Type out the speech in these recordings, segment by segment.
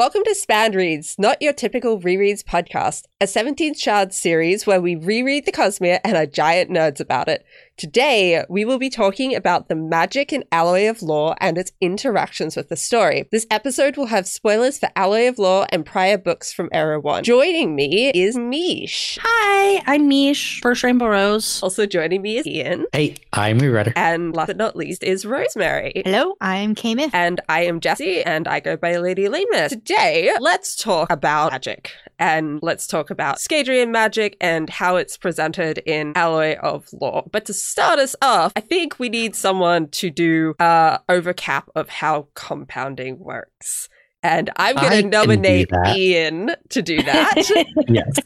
Welcome to Shard Reads, not your typical rereads podcast, a 17th Shard series where we reread the Cosmere and are giant nerds about it. Today, we will be talking about the magic in Alloy of Law and its interactions with the story. This episode will have spoilers for Alloy of Law and prior books from Era 1. Joining me is Mish. Hi, I'm Mish, First Rainbow Rose. Also joining me is Ian. Hey, I'm Rewriter. And last but not least is Rosemary. Hello, I'm Kamith. And I am Jessie, and I go by Lady Lameness. Today, let's talk about magic. And let's talk about Scadrian magic and how it's presented in Alloy of Law. But to start us off, I think we need someone to do uh overcap of how compounding works. And I'm going to nominate. Ian to do that. yes.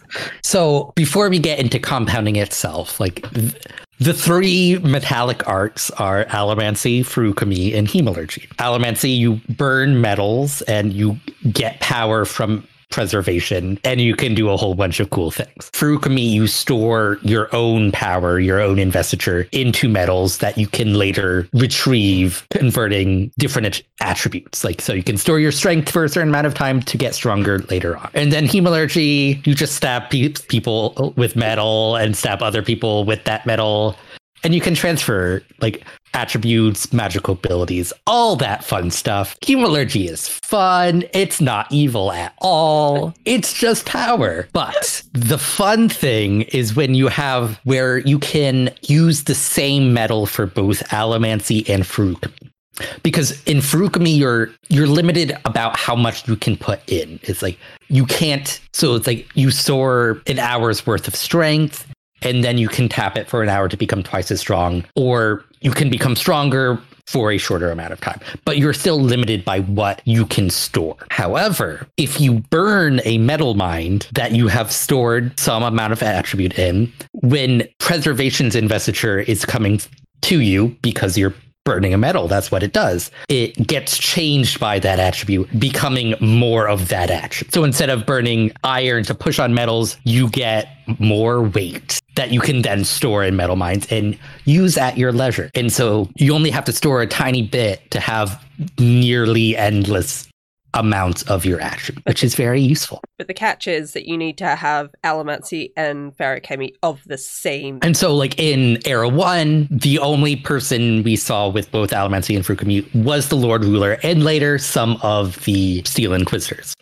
So before we get into compounding itself, like th- the three metallic arts are allomancy, feruchemy, and hemalurgy. Allomancy, you burn metals and you get power from preservation and you can do a whole bunch of cool things. Feruchemy, you store your own power, your own investiture into metals that you can later retrieve, converting different at- attributes. Like, so you can store your strength for a certain amount of time to get stronger later on. And then hemalurgy, you just stab pe- people with metal and stab other people with that metal. And you can transfer like attributes, magical abilities, all that fun stuff. Hemalurgy is fun. It's not evil at all. It's just power. But the fun thing is when you have where you can use the same metal for both allomancy and feruchemy because in Feruchemy you're you're limited about how much you can put in. It's like you can't so it's like you store an hour's worth of strength and then you can tap it for an hour to become twice as strong or you can become stronger for a shorter amount of time but you're still limited by what you can store however if you burn a metalmind that you have stored some amount of attribute in when preservation's investiture is coming to you because you're burning a metal. That's what it does. It gets changed by that attribute, becoming more of that attribute. So instead of burning iron to push on metals, you get more weight that you can then store in metalminds and use at your leisure. And so you only have to store a tiny bit to have nearly endless amounts of your attribute, which is very useful. but the catch is that you need to have Allomancy and Feruchemy of the same. And so, like in Era 1, the only person we saw with both Allomancy and Feruchemy was the Lord Ruler, and later some of the Steel Inquisitors.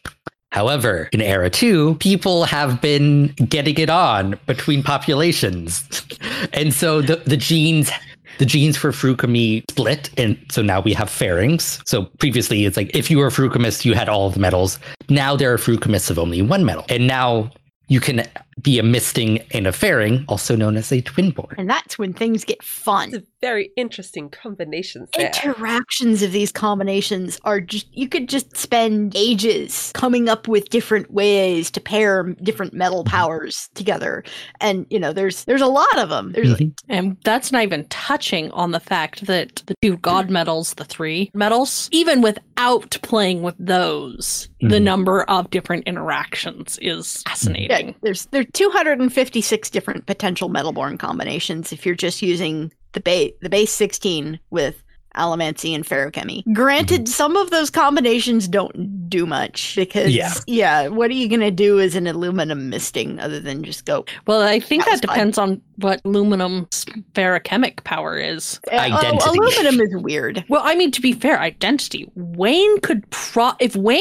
However, in Era 2, people have been getting it on between populations. and so the, the genes the genes for Feruchemy split, and so now we have ferrings. So previously, it's like if you were a Feruchemist, you had all the metals. Now there are Feruchemists of only one metal, and now you can be a misting and a ferring, also known as a twinborn. And that's when things get fun. It's a very interesting combinations there. Interactions of these combinations are just, you could just spend ages coming up with different ways to pair different metal powers together. And, you know, there's, there's a lot of them. There's, Mhm. And that's not even touching on the fact that the two god metals, the three metals, even without playing with those, the Mhm. number of different interactions is yeah, fascinating. there's, there are 256 different potential metalborn combinations if you're just using the base, the base 16 with Allomancy and Feruchemy. Granted, some of those combinations don't do much because, Yeah. yeah, what are you going to do as an aluminum misting other than just go Well, I think That that, was fun. depends on what aluminum's feruchemic power is. Uh, Identity. aluminum is weird. Well, I mean, to be fair, identity. Wayne could pro. If Wayne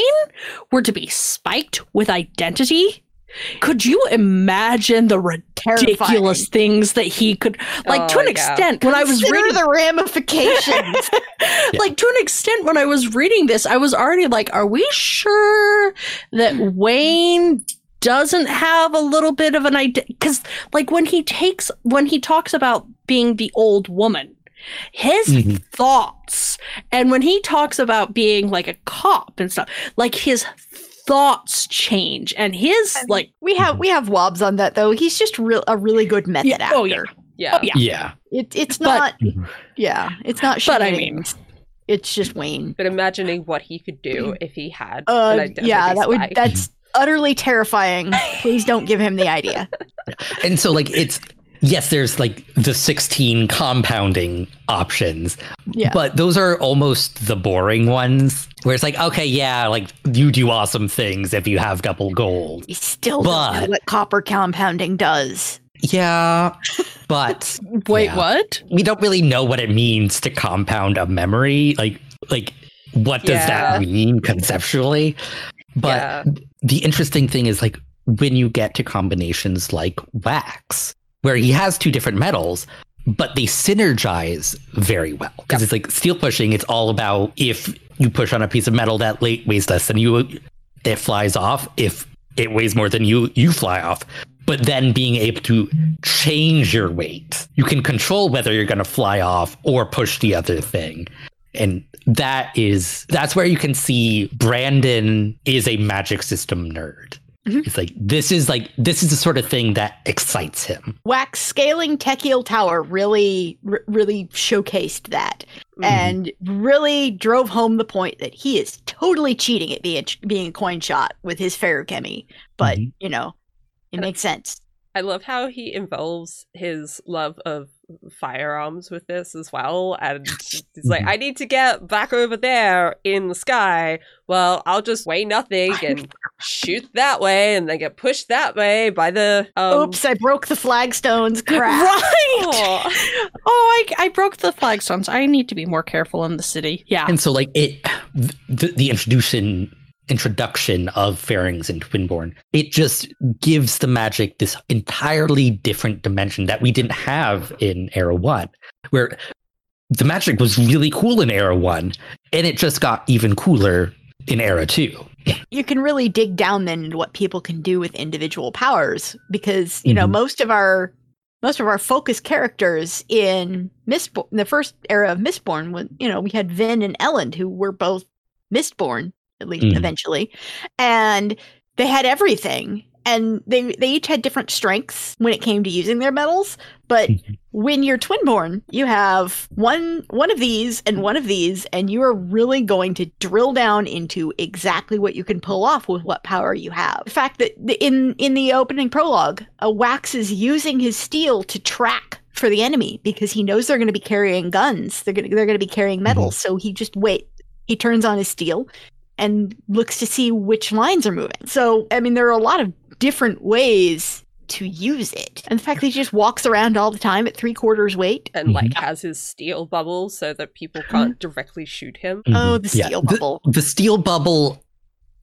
were to be spiked with identity, could you imagine the ridiculous Terrifying. things that he could, like, to Oh, an yeah. extent, when I was reading the ramifications. like to an extent when i was reading this i was already like are we sure that wayne doesn't have a little bit of an idea because like when he takes when he talks about being the old woman his Mhm. thoughts and when he talks about being like a cop and stuff like his thoughts change and his like we have we have wobs on that though. He's just real a really good method Yeah, actor. oh, yeah. yeah. oh, yeah. Yeah. It, it's But- not. Mhm. yeah, it's not. But I shenanigans. it's just Wayne. But imagining what he could do if he had an Uh, identity yeah, that would that's utterly terrifying. Please don't give him the idea. And so like it's yes, there's like the 16 compounding options, Yeah. but those are almost the boring ones where it's like, okay, yeah, like you do awesome things if you have double gold. You still don't know But- what copper compounding does. Yeah, but Wait, Yeah. what? we don't really know what it means to compound a memory. Like, like what does Yeah. that mean conceptually? But Yeah. the interesting thing is like when you get to combinations like wax, where he has two different metals, but they synergize very well. Because it's like steel pushing, it's all about if you push on a piece of metal that weighs less than you, it flies off. If it weighs more than you, you fly off. But then being able to change your weight, you can control whether you're going to fly off or push the other thing. And that is that's where you can see Brandon is a magic system nerd. Mhm. It's like this is like this is the sort of thing that excites him. Wax scaling Tekiel Tower really, r- really showcased that, Mhm. and really drove home the point that he is totally cheating at being being a coin shot with his feruchemy. But Mhm. you know, it And- makes sense. I love how he involves his love of firearms with this as well. And he's like. I need to get back over there in the sky. Well, I'll just weigh nothing and shoot that way and then get pushed that way by the. Um, Oops, I broke the flagstones. Crap. Right. aw. Oh, I, I broke the flagstones. I need to be more careful in the city. Yeah. And so like it the, the introduction introduction of Ferrings and Twinborn, it just gives the magic this entirely different dimension that we didn't have in Era 1, where the magic was really cool in Era 1, and it just got even cooler in Era 2. you can really dig down then into what people can do with individual powers because you know Mhm. most of our most of our focus characters in Mistborn, the first era of Mistborn, when you know we had Vin and Elend who were both Mistborn at least Mhm. eventually, and they had everything, and they they each had different strengths when it came to using their metals. But Mhm. when you're twinborn, you have one one of these and one of these, and you are really going to drill down into exactly what you can pull off with what power you have. The fact that in in the opening prologue, a Wax is using his steel to track for the enemy because he knows they're going to be carrying guns. They're going to, they're going to be carrying metals, so he just wait. He turns on his steel and looks to see which lines are moving. So I mean, there are a lot of different ways to use it. And the fact that he just walks around all the time at three quarters weight. and like Mhm. has his steel bubble so that people can't directly shoot him. Oh, the Mm-hmm. Yeah, steel bubble. The, steel bubble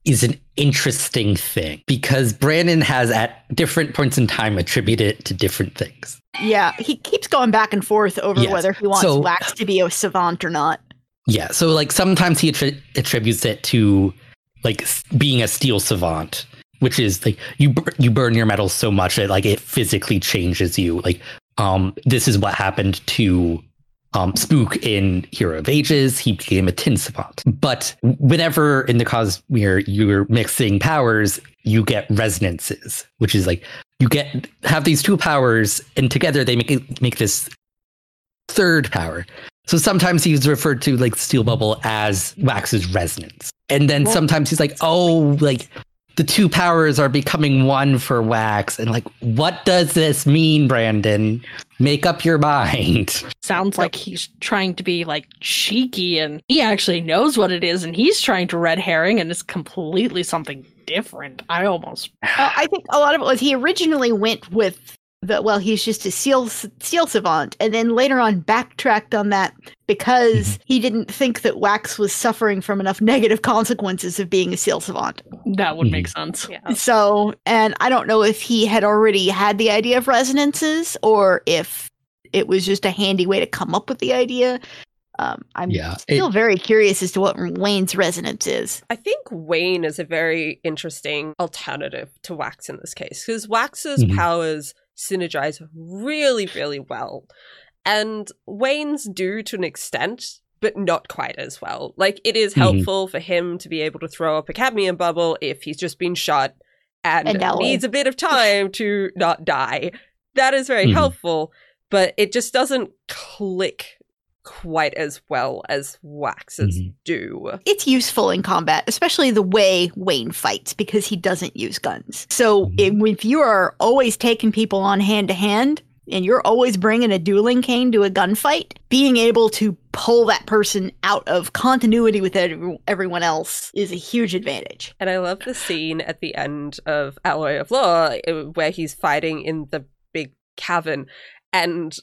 is an interesting thing because Brandon has at different points in time attributed it to different things. Yeah, he keeps going back and forth over Yes. whether he wants So- Wax to be a savant or not. Yeah, so like sometimes he attri- attributes it to like being a steel savant, which is like you bur- you burn your metals so much that like it physically changes you. Like um this is what happened to um Spook in Hero of Ages, he became a tin savant. But whenever in the Cosmere you're mixing powers, you get resonances, which is like you get have these two powers and together they make make this third power. So sometimes he's referred to like steel bubble as Wax's resonance. And then Well- sometimes he's like, oh, like the two powers are becoming one for Wax. And like, what does this mean, Brandon? Make up your mind. Sounds like he's trying to be like cheeky and he actually knows what it is and he's trying to red herring and it's completely something different. I almost Uh, I think a lot of it was he originally went with the well, he's just a seal steel savant, and then later on backtracked on that because he didn't think that Wax was suffering from enough negative consequences of being a seal savant. that would make sense. Yeah. So, and I don't know if he had already had the idea of resonances or if it was just a handy way to come up with the idea. Um, I'm Yeah, still very curious as to what Wayne's resonance is. I think Wayne is a very interesting alternative to Wax in this case because Wax's Mhm. powers synergize really, really well. And Wayne's do to an extent, but not quite as well. Like, it is Mhm. helpful for him to be able to throw up a cadmium bubble if he's just been shot and, And needs a bit of time to not die. That is very Mhm. helpful, but it just doesn't click quite as well as Wax's Mhm. do. it's useful in combat, especially the way Wayne fights because he doesn't use guns. So Mhm. if, if you are always taking people on hand to hand, and you're always bringing a dueling cane to a gunfight, being able to pull that person out of continuity with everyone else is a huge advantage. And I love the scene at the end of Alloy of Law uh, where he's fighting in the big cavern and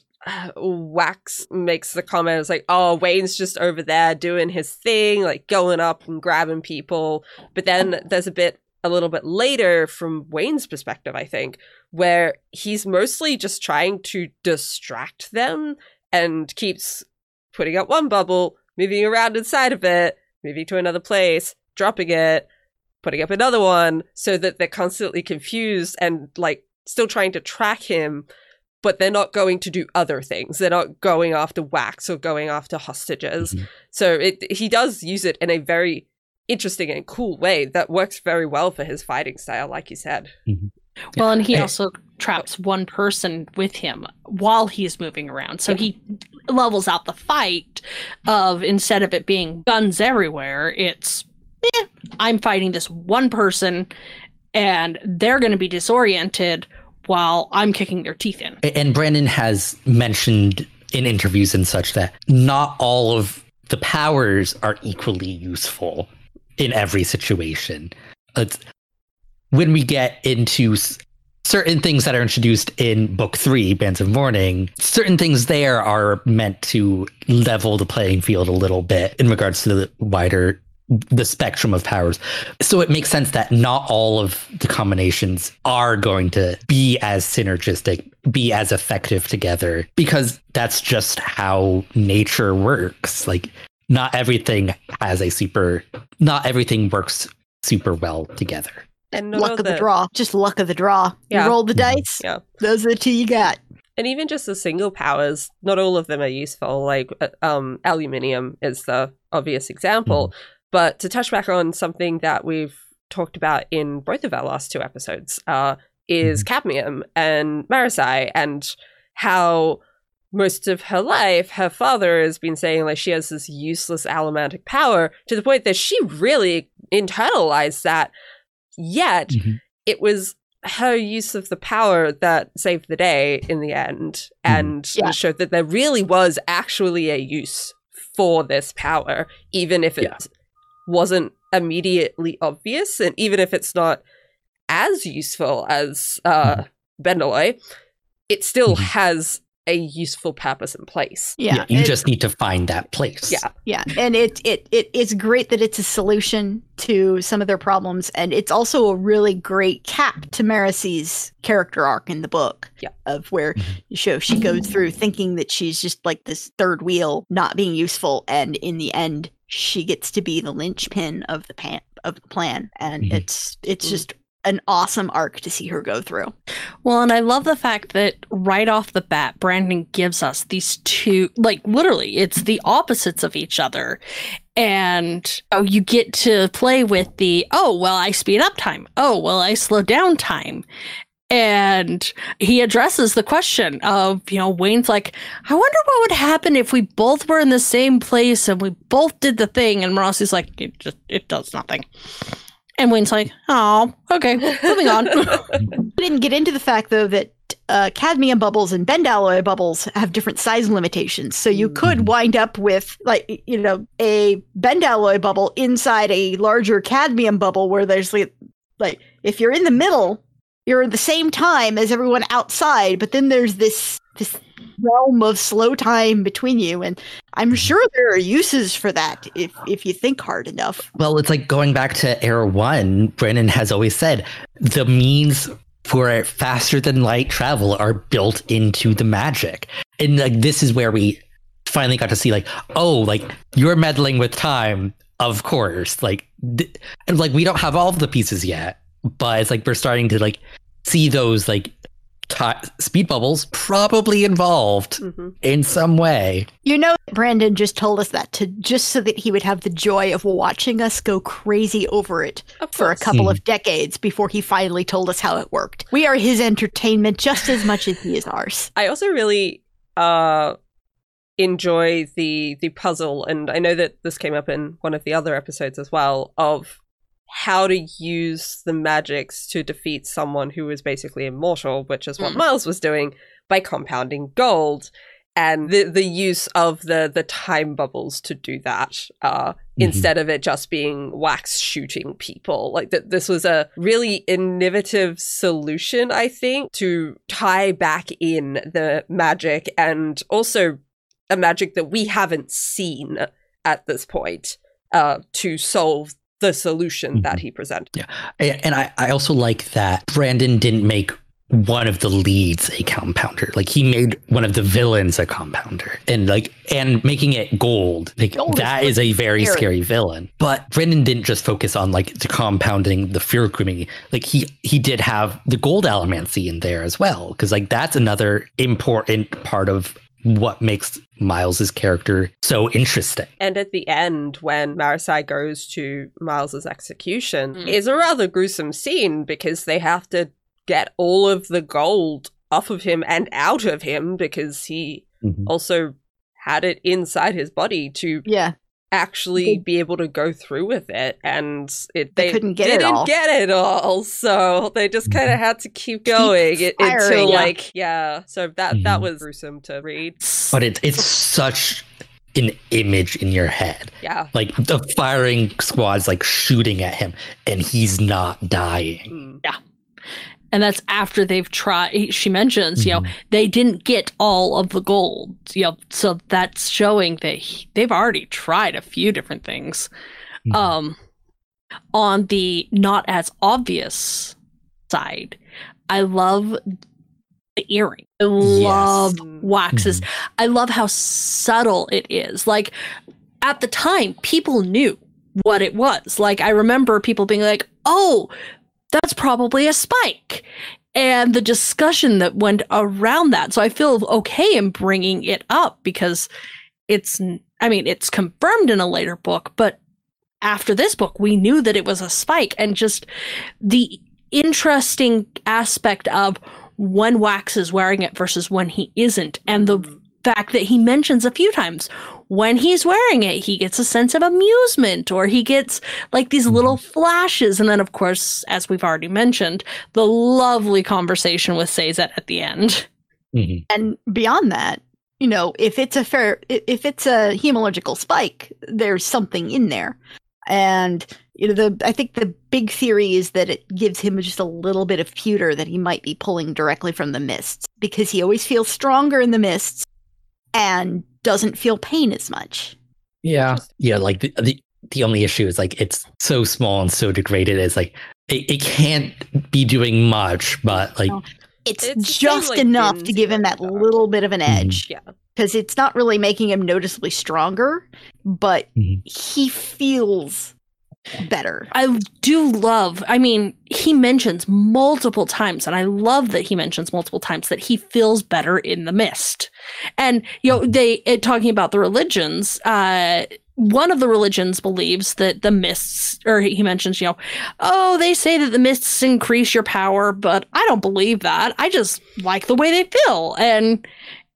Wax makes the comment, it's like, oh, Wayne's just over there doing his thing, like going up and grabbing people. But then there's a bit, a little bit later from Wayne's perspective, I think, where he's mostly just trying to distract them and keeps putting up one bubble, moving around inside of it, moving to another place, dropping it, putting up another one, so that they're constantly confused and like still trying to track him but they're not going to do other things. They're not going after wax or going after hostages. Mhm. So it he does use it in a very interesting and cool way that works very well for his fighting style, like you said. Well, and he also traps one person with him while he's moving around. So he levels out the fight of instead of it being guns everywhere, it's eh, I'm fighting this one person and they're going to be disoriented while I'm kicking their teeth in. And Brandon has mentioned in interviews and such that not all of the powers are equally useful in every situation. It's, when we get into certain things that are introduced in book three, Bands of Mourning, certain things there are meant to level the playing field a little bit in regards to the wider the spectrum of powers. So it makes sense that not all of the combinations are going to be as synergistic, be as effective together, because that's just how nature works. Like, not everything has a super, not everything works super well together. And not all luck of the the- draw. Just luck of the draw. Yeah. You roll the Mhm. dice. Yeah. Those are the two you got. And even just the single powers, not all of them are useful. Like uh, um, aluminium is the obvious example. But to touch back on something that we've talked about in both of our last two episodes, uh, is cadmium and Marasi and how most of her life her father has been saying like she has this useless allomantic power to the point that she really internalized that. Yet Mhm. it was her use of the power that saved the day in the end and Yeah. showed that there really was actually a use for this power, even if it Yeah. Wasn't immediately obvious, and even if it's not as useful as uh, bendalloy, it still Mhm. has a useful purpose in place. Yeah. you it- just need to find that place. Yeah. Yeah, and it, it it it's great that it's a solution to some of their problems, and it's also a really great cap to Marasi's character arc in the book. Yeah. of where you show she goes through thinking that she's just like this third wheel, not being useful, and in the end, she gets to be the linchpin of the pan of the plan, and Mhm. it's it's Mm. just an awesome arc to see her go through. Well, and I love the fact that right off the bat, Brandon gives us these two, like literally, it's the opposites of each other. And oh, you get to play with the, oh, well, I speed up time. Oh, well, I slow down time. And he addresses the question of, you know, Wayne's like, I wonder what would happen if we both were in the same place and we both did the thing. And Rossi's like, it just, it does nothing. And Wayne's like, oh, okay, moving on. We didn't get into the fact though that uh, cadmium bubbles and bendalloy bubbles have different size limitations. So you could Mhm. wind up with like you know a bendalloy bubble inside a larger cadmium bubble where there's like, like if you're in the middle, you're at the same time as everyone outside, but then there's this this realm of slow time between you and I'm mm-hmm. sure there are uses for that if if you think hard enough. Well, it's like going back to Era One. Brandon has always said the means for faster than light travel are built into the magic, and like this is where we finally got to see like, oh, like you're meddling with time, of course. Like, th- and like we don't have all of the pieces yet, but it's like we're starting to like see those like ti speed bubbles probably involved Mhm. in some way. You know, Brandon just told us that to just so that he would have the joy of watching us go crazy over it for a couple Mhm. of decades before he finally told us how it worked. We are his entertainment just as much as he is ours. I also really uh enjoy the the puzzle and I know that this came up in one of the other episodes as well of how to use the magics to defeat someone who is basically immortal, which is what Mm. Miles was doing by compounding gold. And the the use of the the time bubbles to do that, uh, instead of it just being wax shooting people. Like that, this was a really innovative solution, I think, to tie back in the magic and also a magic that we haven't seen at this point uh, to solve the solution that mm-hmm. he presented. Yeah. And I, I also like that Brandon didn't make one of the leads a compounder. Like he made one of the villains a compounder. And like and making it gold. Like oh, Gold is that is a very scary. scary villain. But Brandon didn't just focus on like the compounding the Feruchemy. Like he he did have the gold allomancy in there as well. Cause like that's another important part of what makes Miles's character so interesting. And at the end, when Marasi goes to Miles's execution, Mm. is a rather gruesome scene because they have to get all of the gold off of him and out of him because he Mhm. also had it inside his body to Yeah. Actually They- be able to go through with it and it They couldn't get it didn't all. get it all so they just kind of had to keep going it, firing, until yeah. like yeah so that that Mhm. was gruesome to read But it, it's such an image in your head. yeah Like the firing squad's like shooting at him and he's not dying. Mm. And that's after they've tried she mentions you know Mhm. they didn't get all of the gold you know so that's showing that he, they've already tried a few different things Mhm. um on the not as obvious side i love the earring i love Yes. waxes i love how subtle it is like at the time people knew what it was like i remember people being like oh that's probably a spike and the discussion that went around that so i feel okay in bringing it up because it's i mean it's confirmed in a later book but after this book we knew that it was a spike and just the interesting aspect of when wax is wearing it versus when he isn't and the Mm. Fact that he mentions a few times when he's wearing it he gets a sense of amusement or he gets like these little flashes and then of course as we've already mentioned the lovely conversation with Sazed at the end Mhm. And beyond that, you know, if it's a fair, if it's a hemalurgic spike, there's something in there. And you know, the I think the big theory is that it gives him just a little bit of pewter that he might be pulling directly from the mists because he always feels stronger in the mists and doesn't feel pain as much. Yeah. Yeah. Like the, the, the only issue is like it's so small and so degraded. It's like it, it can't be doing much, but like It's, It's just like, enough to give him that earring, though. little bit of an Mhm. edge yeah because it's not really making him noticeably stronger, but Mhm. he feels better. I do love, I mean, he mentions multiple times, and I love that he mentions multiple times that he feels better in the mist. And, you know, they, it, talking about the religions, uh, one of the religions believes that the mists, or he mentions, you know, oh, they say that the mists increase your power, but I don't believe that. I just like the way they feel. And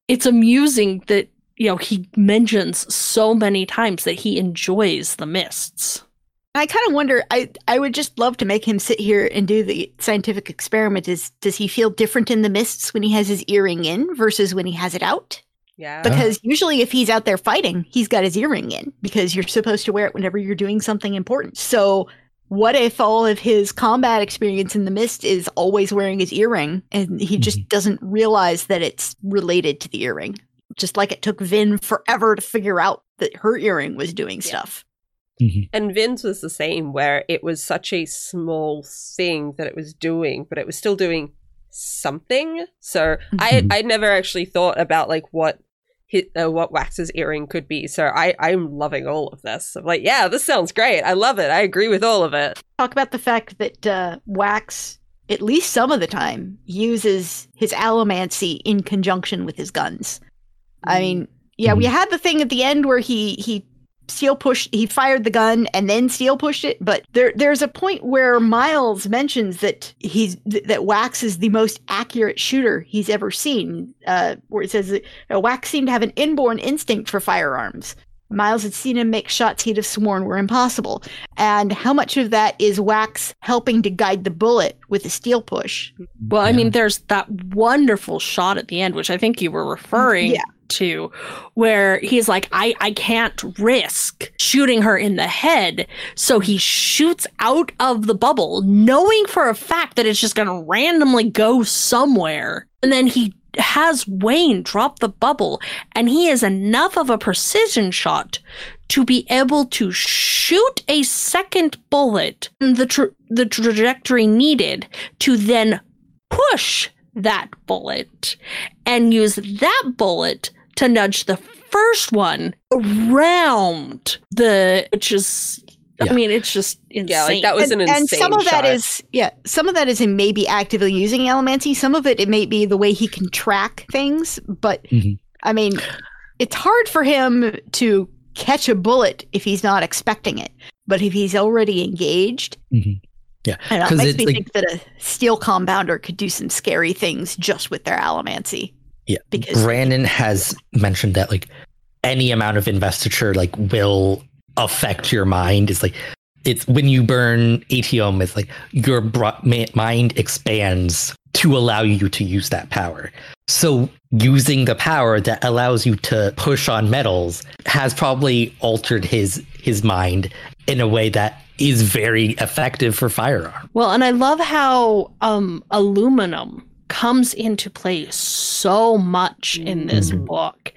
it's amusing that, you know, he mentions so many times that he enjoys the mists. I kind of wonder. I I would just love to make him sit here and do the scientific experiment. Is does he feel different in the mists when he has his earring in versus when he has it out? yeah Because usually, if he's out there fighting, he's got his earring in because you're supposed to wear it whenever you're doing something important. So, what if all of his combat experience in the mist is always wearing his earring and he just mm-hmm. doesn't realize that it's related to the earring? Just like it took Vin forever to figure out that her earring was doing Yeah. stuff. Mhm. And Vin's was the same, where it was such a small thing that it was doing, but it was still doing something. So I had, Mhm. I'd never actually thought about like what hit uh, what Wax's earring could be. So I I'm loving all of this. I'm like, yeah, this sounds great. I love it. I agree with all of it. talk about the fact that uh, Wax, at least some of the time, uses his allomancy in conjunction with his guns. I mean, yeah, we Mhm. had the thing at the end where he he steel pushed, he fired the gun and then steel pushed it. But there there's a point where Miles mentions that he's that Wax is the most accurate shooter he's ever seen. Uh, where it says that uh, Wax seemed to have an inborn instinct for firearms. Miles had seen him make shots he'd have sworn were impossible. And how much of that is Wax helping to guide the bullet with a steel push? Well, I mean, there's that wonderful shot at the end, which I think you were referring Yeah. To, where he's like, I, I can't risk shooting her in the head. So he shoots out of the bubble, knowing for a fact that it's just going to randomly go somewhere. And then he has Wayne drop the bubble, and he is enough of a precision shot to be able to shoot a second bullet the, tra- the trajectory needed to then push that bullet and use that bullet to nudge the first one around the which is Yeah. I mean it's just insane. Yeah, like that was and, an and insane some of that shot. is yeah some of that is in maybe actively using allomancy some of it it may be the way he can track things but Mhm. i mean it's hard for him to catch a bullet if he's not expecting it but if he's already engaged Mhm. Yeah, I don't know, it 'cause makes it's me like- think that a steel compounder could do some scary things just with their allomancy Yeah, because Brandon has mentioned that like any amount of investiture like will affect your mind. It's like it's when you burn atium, it's like your bro- mind expands to allow you to use that power. So using the power that allows you to push on metals has probably altered his his mind in a way that is very effective for firearm. Well, and I love how um, aluminum comes into play so much in this Mhm. book.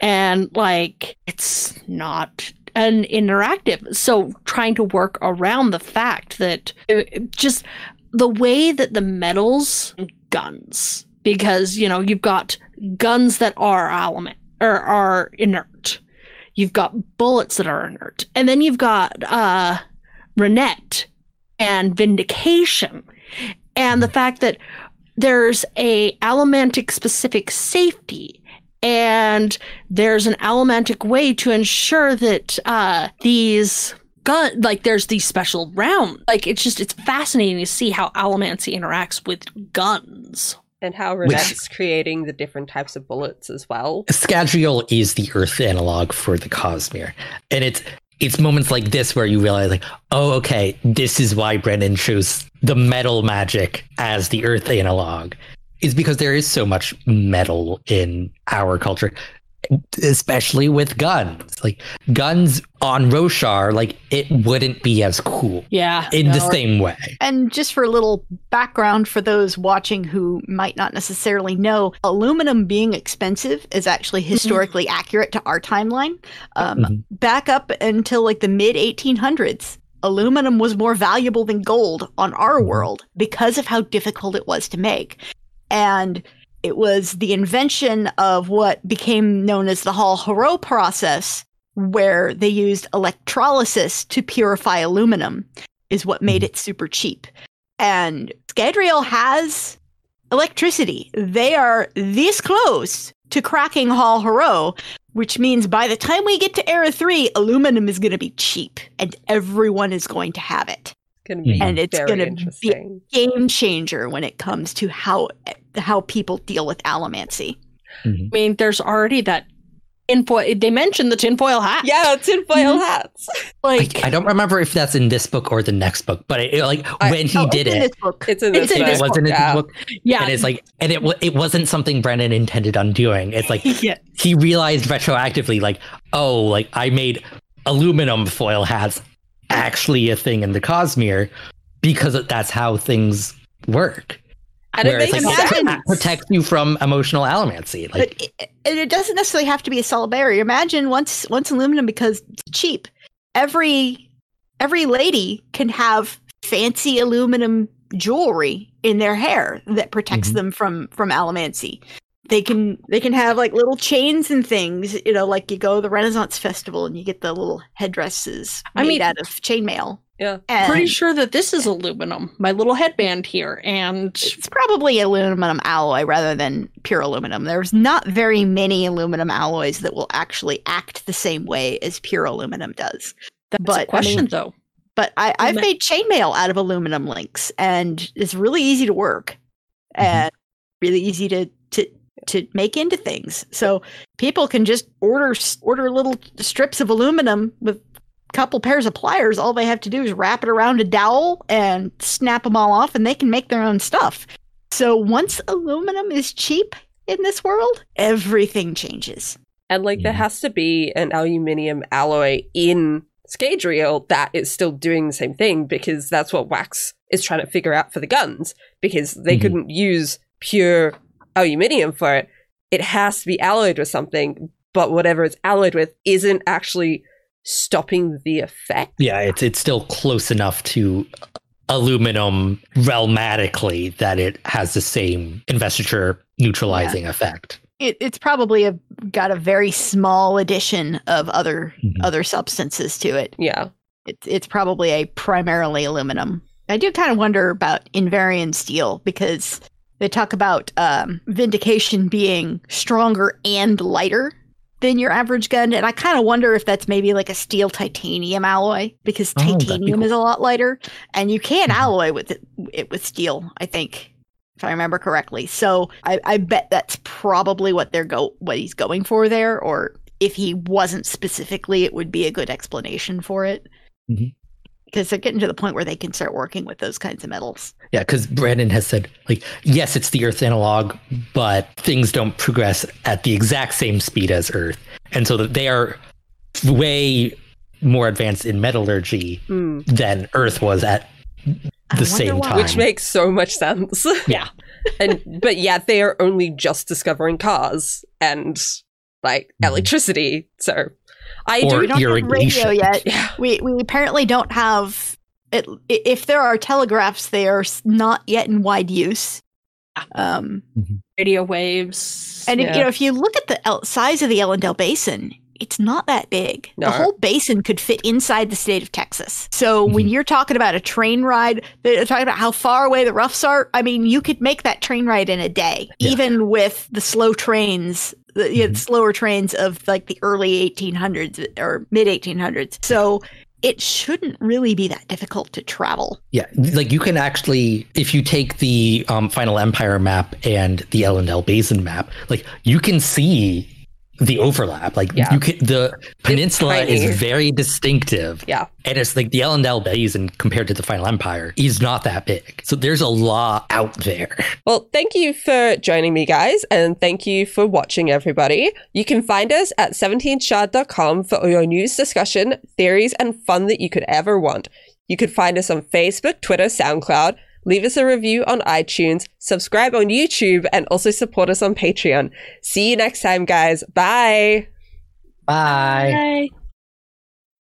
And like, it's not an interactive. So trying to work around the fact that it just the way that the metals guns, because, you know, you've got guns that are element or are inert. You've got bullets that are inert. And then you've got uh Ranette and vindication and the fact that there's a allomantic specific safety and there's an allomantic way to ensure that uh these gun like there's these special rounds like it's just it's fascinating to see how allomancy interacts with guns and how Which- Ranette's creating the different types of bullets as well. Scadrial is the Earth analog for the Cosmere, and it's it's moments like this where you realize, like, oh, okay, this is why Brandon chose the metal magic as the Earth analog, is because there is so much metal in our culture, especially with guns. Like guns on Roshar, like it wouldn't be as cool yeah in the no, same way. And just for a little background for those watching who might not necessarily know, aluminum being expensive is actually historically accurate to our timeline. Um, Mhm. Back up until like the mid 1800s, aluminum was more valuable than gold on our world because of how difficult it was to make. And it was the invention of what became known as the Hall Héroult process, where they used electrolysis to purify aluminum, is what made hmm. it super cheap. And Scadrial has electricity. They are this close to cracking Hall Héroult, which means by the time we get to Era 3, aluminum is going to be cheap and everyone is going to have it. Going to be hmm. And it's gonna be- interesting. Game changer when it comes to how how people deal with allomancy. i mean there's already that tinfoil they mentioned the tinfoil hat Yeah, tinfoil Mhm. hats. like I don't remember if that's in this book or the next book, but it, like I- when he Oh, did it's in it, this book. It's in It's this in book. this it wasn't in yeah. the book. yeah and it's like and it it wasn't something Brandon intended on doing. It's like yeah he realized retroactively, like, oh, like I made aluminum foil hats actually a thing in the Cosmere because that's how things work. And it Where it's like sense. it protects you from emotional allomancy. Like, but it, and it doesn't necessarily have to be a solid barrier. Imagine once once aluminum because it's cheap, every every lady can have fancy aluminum jewelry in their hair that protects Mhm. them from from allomancy. They can they can have like little chains and things, you know, like you go to the Renaissance festival and you get the little headdresses I made mean- out of chainmail. Yeah. And pretty sure that this is aluminum my little headband here and it's probably aluminum alloy rather than pure aluminum. There's not very many aluminum alloys that will actually act the same way as pure aluminum does. that's But, I a question mean- though But I, I've Ma- made chainmail out of aluminum links, and it's really easy to work Mhm. and really easy to to to make into things. So people can just order order little strips of aluminum with a couple pairs of pliers. All they have to do is wrap it around a dowel and snap them all off, and they can make their own stuff. So once aluminum is cheap in this world, everything changes. And like there Mhm. has to be an aluminium alloy in Scadrial that is still doing the same thing because that's what Wax is trying to figure out for the guns because they Mhm. couldn't use pure aluminium for it. It has to be alloyed with something, but whatever it's alloyed with isn't actually stopping the effect. Yeah, it's it's still close enough to aluminum realmatically that it has the same investiture neutralizing effect. It, it's probably a, got a very small addition of other Mhm. other substances to it. Yeah. It's it's probably a primarily aluminum. I do kind of wonder about Invarian steel because they talk about um, Vindication being stronger and lighter than your average gun, and I kind of wonder if that's maybe like a steel titanium alloy because Oh, titanium is a lot lighter, and you can Mhm. alloy with it, it with steel. I think. If I remember correctly, so I, I bet that's probably what they're go what he's going for there, or if he wasn't specifically, it would be a good explanation for it Mhm. Because they're getting to the point where they can start working with those kinds of metals. Yeah, because Brandon has said, like, yes, it's the Earth analog, but things don't progress at the exact same speed as Earth. And so that they are way more advanced in metallurgy Mm. than Earth was at the same why. time. Which makes so much sense. Yeah. and but yeah, they are only just discovering cars and like Mhm. electricity. So I Or do we don't have radio yet. yeah. We we apparently don't have. It, if there are telegraphs, they are not yet in wide use. Um, Radio waves. and if, you know, if you look at the El- size of the Elendel Basin, it's not that big. No. The whole basin could fit inside the state of Texas. So when Mhm. you're talking about a train ride, they're talking about how far away the roughs are. I mean, you could make that train ride in a day, Yeah. even with the slow trains, the, you know, Mhm. slower trains of like the early 1800s or mid 1800s. So it shouldn't really be that difficult to travel. Yeah, like you can actually, if you take the um, Final Empire map and the Elendel Basin map, like you can see the overlap. Like Yeah. you can, the peninsula is very distinctive. Yeah. and it's like the Elendel Basin compared to the Final Empire is not that big. So there's a lot out there. Well, thank you for joining me, guys, and thank you for watching, everybody. You can find us at 17shard.com for all your news, discussion, theories, and fun that you could ever want. You could find us on Facebook, Twitter, SoundCloud. Leave us a review on iTunes, subscribe on YouTube, and also support us on Patreon. See you next time, guys. Bye. Bye. Bye.